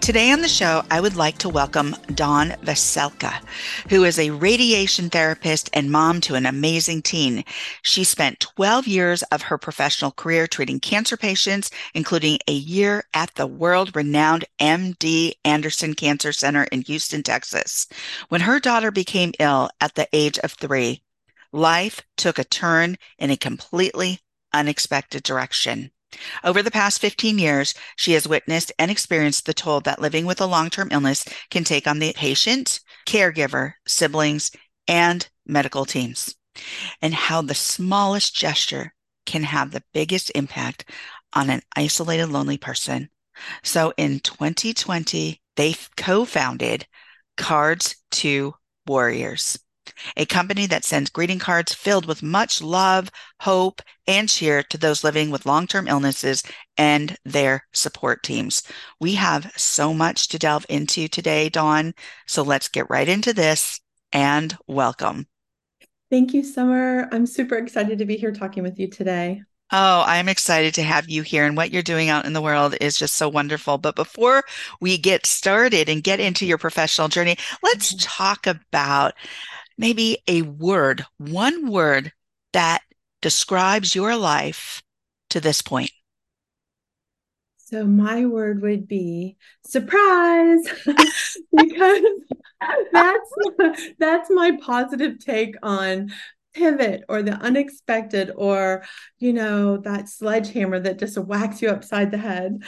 Today on the show, I would like to welcome Dawn Veselka, who is a radiation therapist and mom to an amazing teen. She spent 12 years of her professional career treating cancer patients, including a year at the world renowned MD Anderson Cancer Center in Houston, Texas. When her daughter became ill at the age of three, life took a turn in a completely unexpected direction. Over the past 15 years, she has witnessed and experienced the toll that living with a long term illness can take on the patient, caregiver, siblings, and medical teams, and how the smallest gesture can have the biggest impact on an isolated, lonely person. So in 2020, they co founded Cards to Warriors a company that sends greeting cards filled with much love, hope, and cheer to those living with long term illnesses and their support teams. We have so much to delve into today, Dawn. So let's get right into this and welcome. Thank you, Summer. I'm super excited to be here talking with you today. Oh, I'm excited to have you here. And what you're doing out in the world is just so wonderful. But before we get started and get into your professional journey, let's mm-hmm. talk about maybe a word, one word that describes your life to this point? So my word would be surprise because that's that's my positive take on pivot or the unexpected or you know that sledgehammer that just whacks you upside the head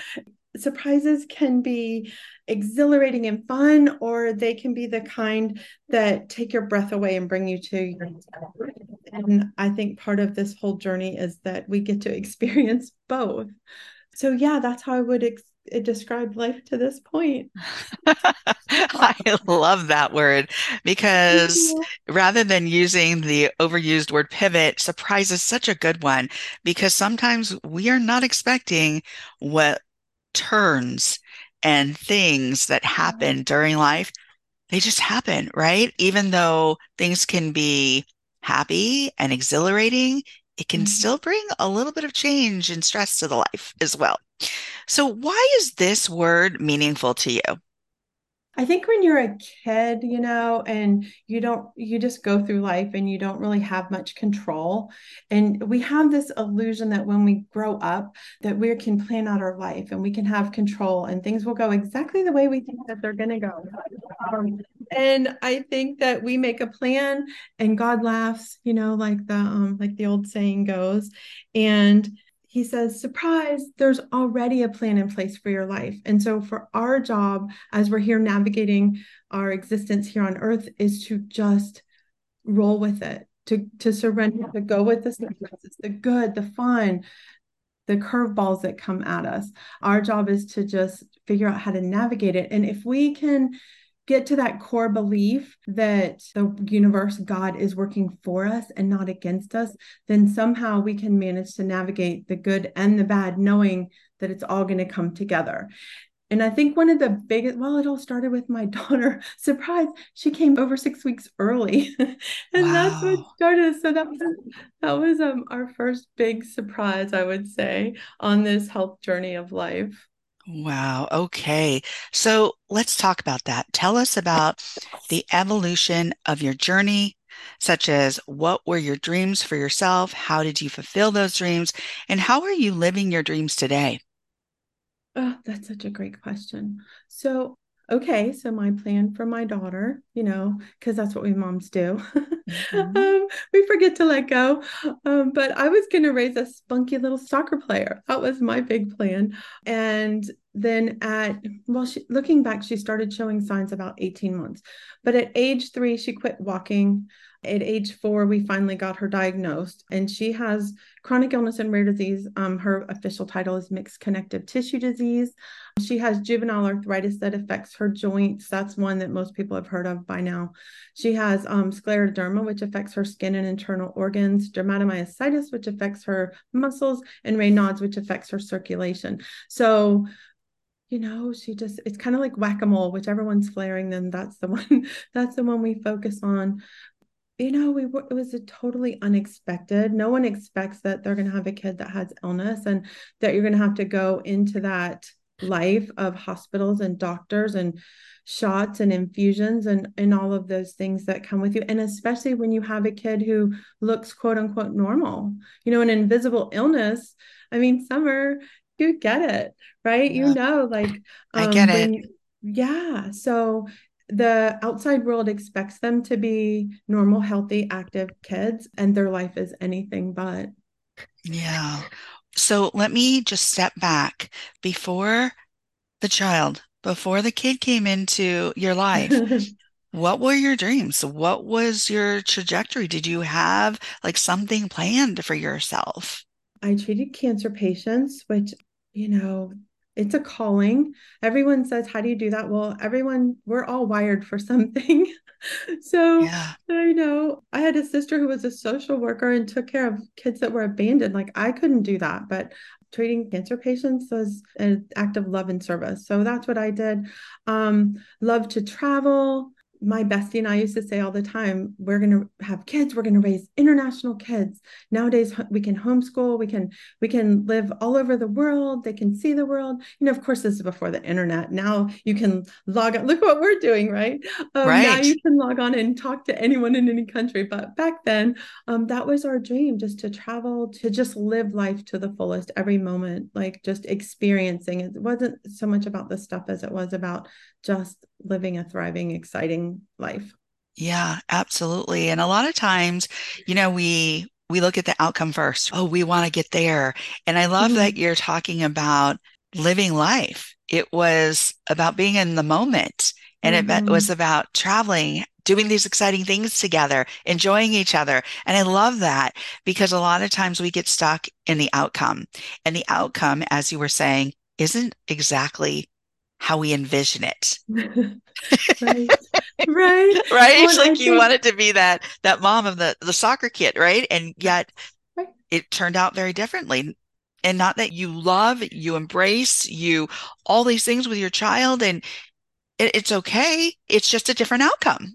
surprises can be exhilarating and fun, or they can be the kind that take your breath away and bring you to your. And I think part of this whole journey is that we get to experience both. So, yeah, that's how I would ex- describe life to this point. I love that word because rather than using the overused word pivot, surprise is such a good one because sometimes we are not expecting what turns and things that happen during life, they just happen, right? Even though things can be happy and exhilarating, it can mm-hmm. still bring a little bit of change and stress to the life as well. So, why is this word meaningful to you? I think when you're a kid, you know, and you don't, you just go through life and you don't really have much control. And we have this illusion that when we grow up, that we can plan out our life and we can have control and things will go exactly the way we think that they're going to go. And I think that we make a plan and God laughs, you know, like the, um, like the old saying goes. And he says, surprise, there's already a plan in place for your life. And so, for our job as we're here navigating our existence here on earth, is to just roll with it, to, to surrender, to go with the surprises, the good, the fun, the curveballs that come at us. Our job is to just figure out how to navigate it. And if we can get to that core belief that the universe, God, is working for us and not against us, then somehow we can manage to navigate the good and the bad, knowing that it's all going to come together. And I think one of the biggest, well, it all started with my daughter. Surprise, she came over six weeks early. and wow. that's what started. So that was that was um our first big surprise, I would say, on this health journey of life. Wow. Okay. So let's talk about that. Tell us about the evolution of your journey, such as what were your dreams for yourself? How did you fulfill those dreams? And how are you living your dreams today? Oh, that's such a great question. So okay, so my plan for my daughter, you know, because that's what we moms do. Mm-hmm. um, we forget to let go. Um, but I was going to raise a spunky little soccer player. That was my big plan. And then at, well, she, looking back, she started showing signs about 18 months. But at age three, she quit walking. At age four, we finally got her diagnosed, and she has chronic illness and rare disease. Um, her official title is mixed connective tissue disease. She has juvenile arthritis that affects her joints. That's one that most people have heard of by now. She has um, scleroderma, which affects her skin and internal organs, dermatomyositis, which affects her muscles, and Raynaud's, which affects her circulation. So, you know, she just, it's kind of like whack a mole, whichever one's flaring, then that's the one, that's the one we focus on you know, we were, it was a totally unexpected. No one expects that they're going to have a kid that has illness and that you're going to have to go into that life of hospitals and doctors and shots and infusions and and all of those things that come with you and especially when you have a kid who looks quote unquote normal you know an invisible illness i mean summer you get it right yeah. you know like um, i get it when, yeah so the outside world expects them to be normal, healthy, active kids, and their life is anything but. Yeah. So let me just step back before the child, before the kid came into your life. what were your dreams? What was your trajectory? Did you have like something planned for yourself? I treated cancer patients, which, you know, it's a calling. Everyone says, How do you do that? Well, everyone, we're all wired for something. so yeah. I know I had a sister who was a social worker and took care of kids that were abandoned. Like I couldn't do that, but treating cancer patients was an act of love and service. So that's what I did. Um, love to travel my bestie and I used to say all the time, we're going to have kids, we're going to raise international kids. Nowadays we can homeschool, we can we can live all over the world, they can see the world. You know, of course this is before the internet. Now you can log on. Look what we're doing, right? Um, right. Now you can log on and talk to anyone in any country. But back then, um, that was our dream, just to travel, to just live life to the fullest every moment, like just experiencing. It wasn't so much about the stuff as it was about just living a thriving, exciting life. Yeah, absolutely. And a lot of times, you know, we we look at the outcome first. Oh, we want to get there. And I love mm-hmm. that you're talking about living life. It was about being in the moment and mm-hmm. it was about traveling, doing these exciting things together, enjoying each other. And I love that because a lot of times we get stuck in the outcome. And the outcome, as you were saying, isn't exactly how we envision it. right. Right. right. Well, like you wanted to be that that mom of the the soccer kid, right? And yet right. it turned out very differently. And not that you love, you embrace, you all these things with your child, and it, it's okay. It's just a different outcome.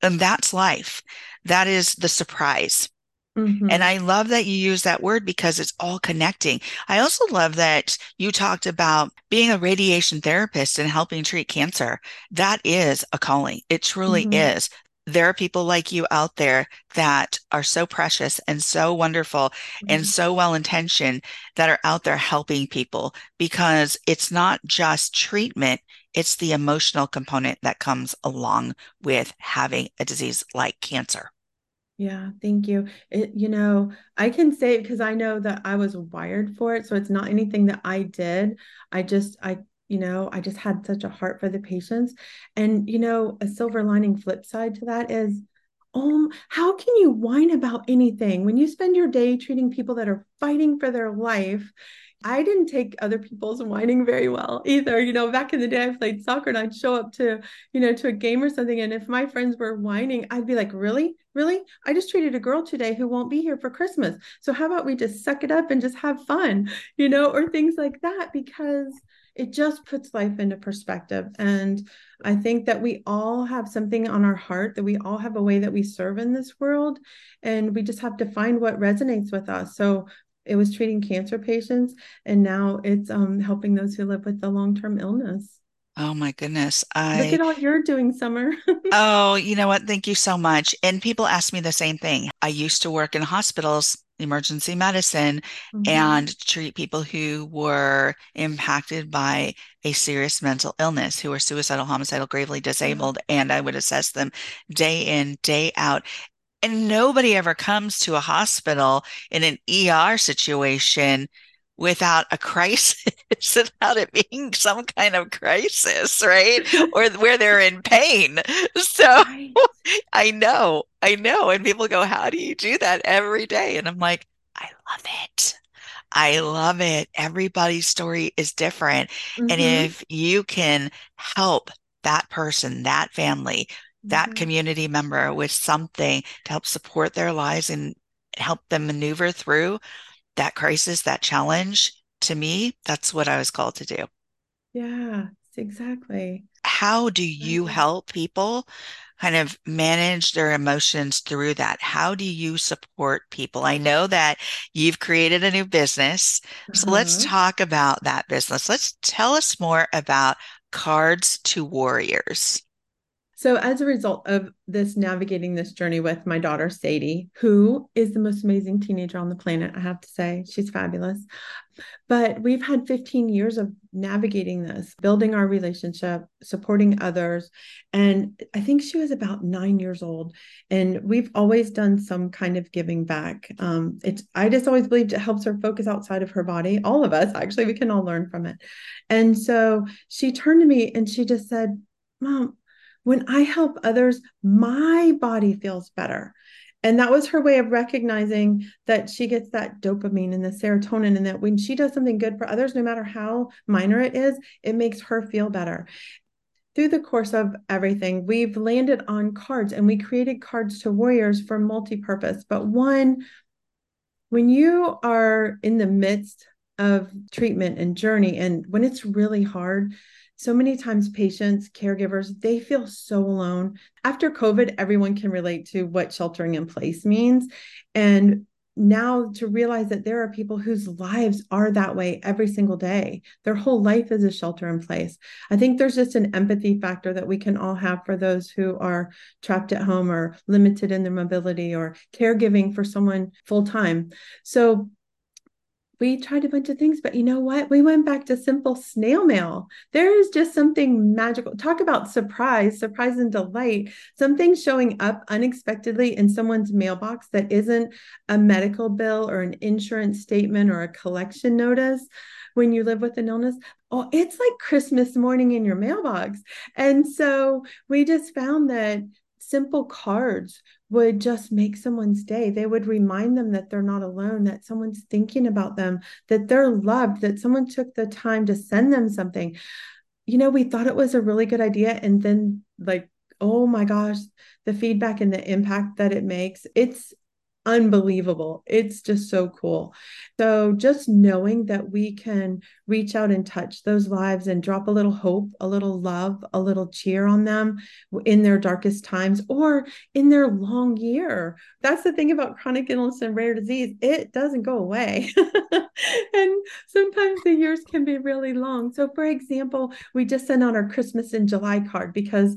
And that's life. That is the surprise. Mm-hmm. And I love that you use that word because it's all connecting. I also love that you talked about being a radiation therapist and helping treat cancer. That is a calling. It truly mm-hmm. is. There are people like you out there that are so precious and so wonderful mm-hmm. and so well intentioned that are out there helping people because it's not just treatment, it's the emotional component that comes along with having a disease like cancer. Yeah, thank you. It, you know, I can say because I know that I was wired for it. So it's not anything that I did. I just, I, you know, I just had such a heart for the patients. And, you know, a silver lining flip side to that is, oh, how can you whine about anything when you spend your day treating people that are fighting for their life I didn't take other people's whining very well either. You know, back in the day, I played soccer and I'd show up to, you know, to a game or something. And if my friends were whining, I'd be like, really? Really? I just treated a girl today who won't be here for Christmas. So how about we just suck it up and just have fun, you know, or things like that, because it just puts life into perspective. And I think that we all have something on our heart, that we all have a way that we serve in this world. And we just have to find what resonates with us. So it was treating cancer patients and now it's um, helping those who live with the long-term illness. Oh my goodness. I look at all you're doing summer. Oh you know what? Thank you so much. And people ask me the same thing. I used to work in hospitals emergency medicine mm-hmm. and treat people who were impacted by a serious mental illness who were suicidal homicidal gravely disabled mm-hmm. and i would assess them day in day out and nobody ever comes to a hospital in an ER situation without a crisis, without it being some kind of crisis, right? or where they're in pain. So right. I know, I know. And people go, How do you do that every day? And I'm like, I love it. I love it. Everybody's story is different. Mm-hmm. And if you can help that person, that family, that mm-hmm. community member with something to help support their lives and help them maneuver through that crisis, that challenge, to me, that's what I was called to do. Yeah, exactly. How do you help people kind of manage their emotions through that? How do you support people? I know that you've created a new business. So uh-huh. let's talk about that business. Let's tell us more about Cards2Warriors. So, as a result of this navigating this journey with my daughter, Sadie, who is the most amazing teenager on the planet, I have to say, she's fabulous. But we've had 15 years of navigating this, building our relationship, supporting others. And I think she was about nine years old. And we've always done some kind of giving back. Um, it's, I just always believed it helps her focus outside of her body. All of us, actually, we can all learn from it. And so she turned to me and she just said, Mom, when I help others, my body feels better. And that was her way of recognizing that she gets that dopamine and the serotonin, and that when she does something good for others, no matter how minor it is, it makes her feel better. Through the course of everything, we've landed on cards and we created Cards2Warriors for multi purpose. But one, when you are in the midst of treatment and journey, and when it's really hard, so many times patients caregivers they feel so alone. After covid everyone can relate to what sheltering in place means. And now to realize that there are people whose lives are that way every single day. Their whole life is a shelter in place. I think there's just an empathy factor that we can all have for those who are trapped at home or limited in their mobility or caregiving for someone full time so we tried a bunch of things, but you know what? We went back to simple snail mail. There is just something magical. Talk about surprise, surprise and delight. Something showing up unexpectedly in someone's mailbox that isn't a medical bill or an insurance statement or a collection notice when you live with an illness. Oh, it's like Christmas morning in your mailbox. And so we just found that simple cards would just make someone's day. They would remind them that they're not alone, that someone's thinking about them, that they're loved, that someone took the time to send them something. You know, we thought it was a really good idea. And then, like, oh my gosh, the feedback and the impact that it makes, it's unbelievable. It's just so cool. So, just knowing that we can reach out and touch those lives and drop a little hope, a little love, a little cheer on them in their darkest times or in their long year. That's the thing about chronic illness and rare disease, it doesn't go away. and sometimes the years can be really long. So, for example, we just sent out our Christmas in July card because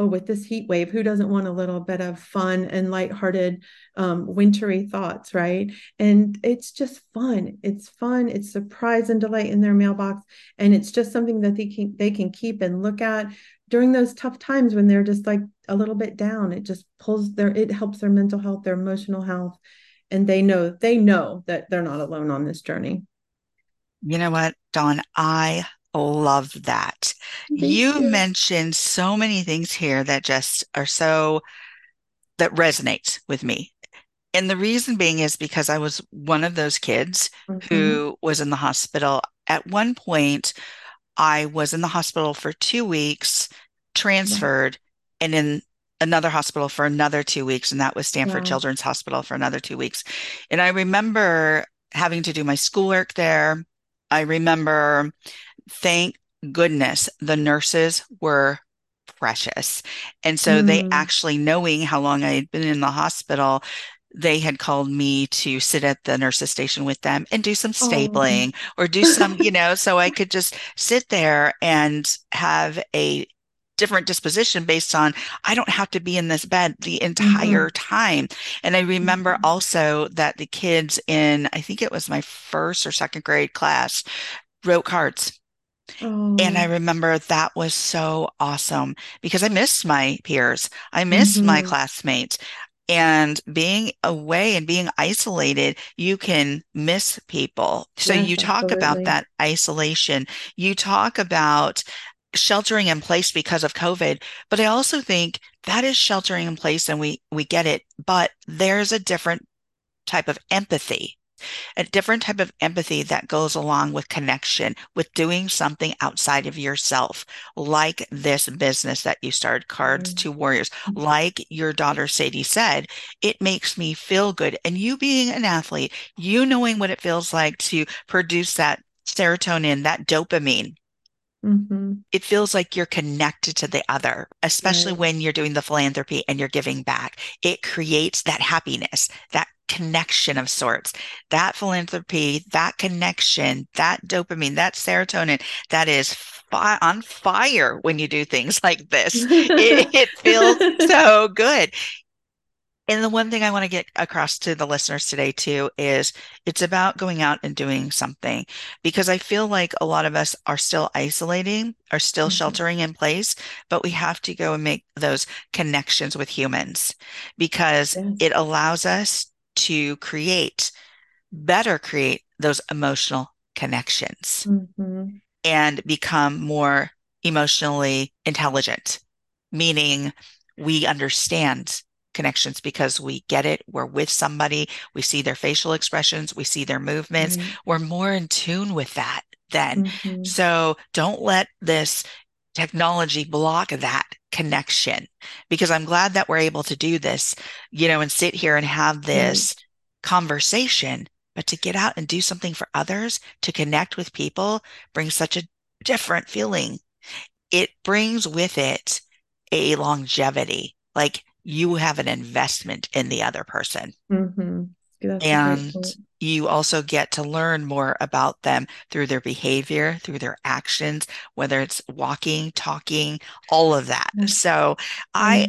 oh, with this heat wave, who doesn't want a little bit of fun and lighthearted, um, wintry thoughts, right? And it's just fun. It's fun. It's surprise and delight in their mailbox, and it's just something that they can they can keep and look at during those tough times when they're just like a little bit down. It just pulls their it helps their mental health, their emotional health, and they know they know that they're not alone on this journey. You know what, Dawn? I love that. You, you mentioned so many things here that just are so that resonates with me. And the reason being is because I was one of those kids mm-hmm. who was in the hospital. At one point, I was in the hospital for two weeks, transferred, yeah. and in another hospital for another two weeks. And that was Stanford yeah. Children's Hospital for another two weeks. And I remember having to do my schoolwork there. I remember thank goodness the nurses were precious. And so mm. they actually, knowing how long I had been in the hospital, they had called me to sit at the nurses station with them and do some stapling oh. or do some, you know, so I could just sit there and have a different disposition based on I don't have to be in this bed the entire mm-hmm. time. And I remember mm-hmm. also that the kids in I think it was my first or second grade class wrote cards Oh. And I oh. remember that was so awesome because I missed my peers. I missed mm-hmm. my classmates. And being away and being isolated, you can miss people. So Yes, you talk about that isolation. You talk about sheltering in place because of COVID, but I also think that is sheltering in place and we we get it, but there's a different type of empathy a different type of empathy that goes along with connection, with doing something outside of yourself, like this business that you started, Cards Mm. to Warriors. Like your daughter Sadie said, it makes me feel good. And you being an athlete, you knowing what it feels like to produce that serotonin, that dopamine. hmm It feels like you're connected to the other, especially Right. when you're doing the philanthropy and you're giving back. It creates that happiness, that connection of sorts, that philanthropy, that connection, that dopamine, that serotonin that is fi on fire when you do things like this. It, it feels so good. And the one thing I want to get across to the listeners today too is it's about going out and doing something because I feel like a lot of us are still isolating, are still Mhm. sheltering in place, but we have to go and make those connections with humans because Yes. it allows us to create, better create those emotional connections hmm and become more emotionally intelligent, meaning we understand connections because we get it. We're with somebody, we see their facial expressions, we see their movements. Right. We're more in tune with that then. hmm So don't let this technology block that connection because I'm glad that we're able to do this, you know, and sit here and have Right. this conversation. But to get out and do something for others, to connect with people, brings such a different feeling. It brings with it a longevity, like you have an investment in the other person. hmm That's And you also get to learn more about them through their behavior, through their actions, whether it's walking, talking, all of that. Yeah. So I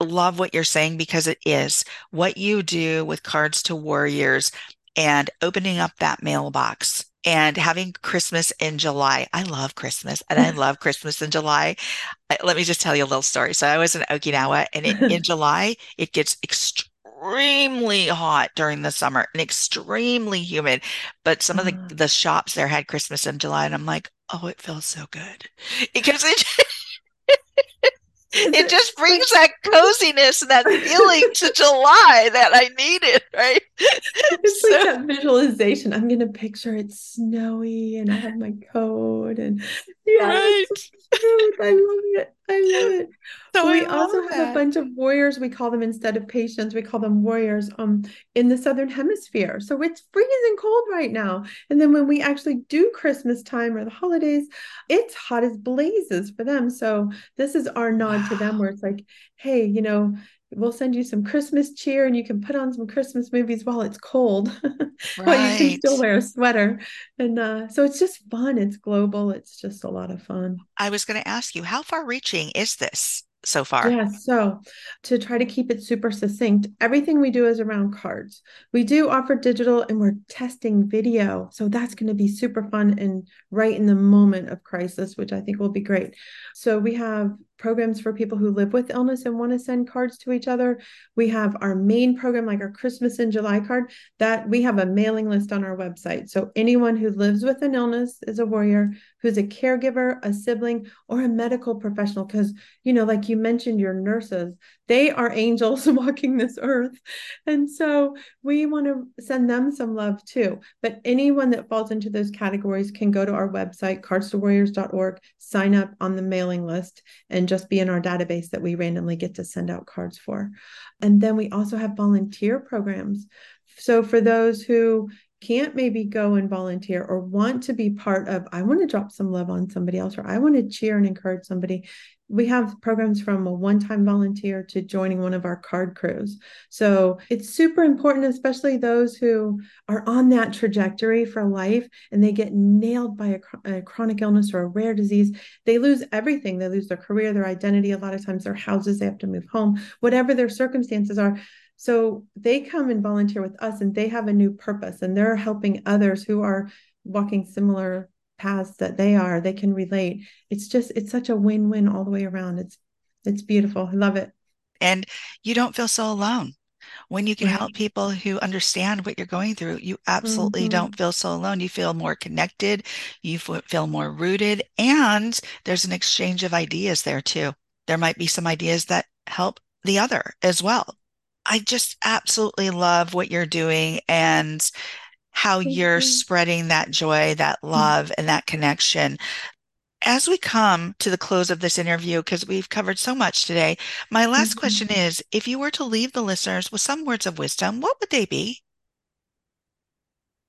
love what you're saying because it is what you do with Cards2Warriors and opening up that mailbox and having Christmas in July. I love Christmas and I love Christmas in July. Let me just tell you a little story. So I was in Okinawa and it, in July, it gets extremely hot during the summer and extremely humid. But some of the, uh, the shops there had Christmas in July and I'm like, oh, it feels so good because it it just brings that coziness and that feeling to July that I needed, right? it's So, like that visualization. I'm gonna picture it snowy and I have my coat and yeah, right. so. I love it. I love it. So We also have a bunch of warriors. We call them instead of patients, we call them warriors um in the southern hemisphere. So it's freezing cold right now. And then when we actually do Christmas time or the holidays, it's hot as blazes for them. So this is our nod to them where it's like, hey, you know, we'll send you some Christmas cheer and you can put on some Christmas movies while it's cold, while you can still wear a sweater. And uh, so it's just fun. It's global. It's just a lot of fun. I was going to ask you, how far reaching is this so far? Yeah, so to try to keep it super succinct, everything we do is around cards. We do offer digital and we're testing video. So that's going to be super fun and right in the moment of crisis, which I think will be great. So we have programs for people who live with illness and want to send cards to each other. We have our main program, like our Christmas in July card, that we have a mailing list on our website. So anyone who lives with an illness is a warrior, who's a caregiver, a sibling, or a medical professional, because you know, like you mentioned, your nurses, they are angels walking this earth. And so we want to send them some love too. But anyone that falls into those categories can go to our website, cardstowarriors.org, sign up on the mailing list, and just be in our database that we randomly get to send out cards for. And then we also have volunteer programs. So for those who can't maybe go and volunteer or want to be part of, I want to drop some love on somebody else, or I want to cheer and encourage somebody. We have programs from a one time volunteer to joining one of our card crews. So it's super important, especially those who are on that trajectory for life and they get nailed by a, a chronic illness or a rare disease. They lose everything. They lose their career, their identity, a lot of times their houses, they have to move home, whatever their circumstances are. So they come and volunteer with us and they have a new purpose and they're helping others who are walking similar paths that they are. They can relate. It's just it's such a win-win all the way around. It's it's beautiful. I love it. And you don't feel so alone. when you can right. help people who understand what you're going through, you absolutely mm-hmm. don't feel so alone. You feel more connected, you feel more rooted, and there's an exchange of ideas there too. There might be some ideas that help the other as well. I just absolutely love what you're doing and how Thank you're you. spreading that joy, that mm. love, mm-hmm. and that connection. As we come to the close of this interview, because we've covered so much today, my last mm-hmm. question is if you were to leave the listeners with some words of wisdom, what would they be?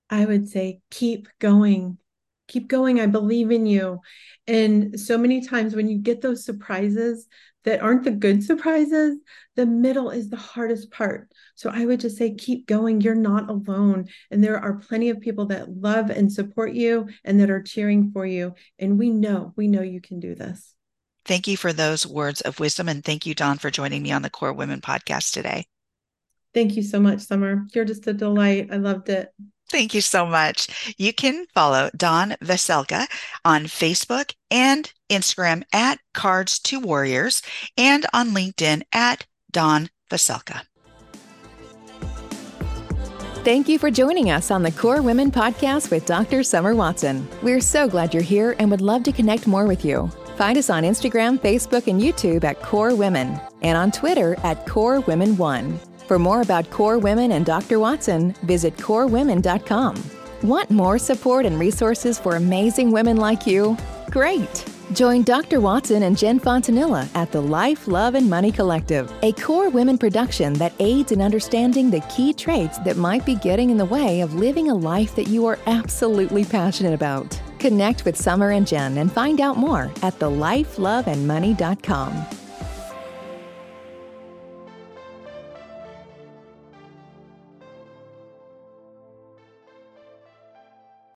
I would say keep going. Keep going. I believe in you. And so many times when you get those surprises, that aren't the good surprises, the middle is the hardest part. So I would just say, keep going. You're not alone. And there are plenty of people that love and support you and that are cheering for you. And we know, we know you can do this. Thank you for those words of wisdom. And thank you, Dawn, for joining me on the KORE Women podcast today. Thank you so much, Summer. You're just a delight. I loved it. Thank you so much. You can follow Dawn Veselka on Facebook and Instagram at Cards2Warriors and on LinkedIn at Dawn Veselka. Thank you for joining us on the KORE Women podcast with Dr. Summer Watson. We're so glad you're here and would love to connect more with you. Find us on Instagram, Facebook, and YouTube at KORE Women and on Twitter at KORE Women One. For more about KORE Women and Dr. Watson, visit korewomen.com. Want more support and resources for amazing women like you? Great! Join Dr. Watson and Jen Fontanilla at the Life, Love, and Money Collective, a KORE Women production that aids in understanding the key traits that might be getting in the way of living a life that you are absolutely passionate about. Connect with Summer and Jen and find out more at thelifeloveandmoney.com.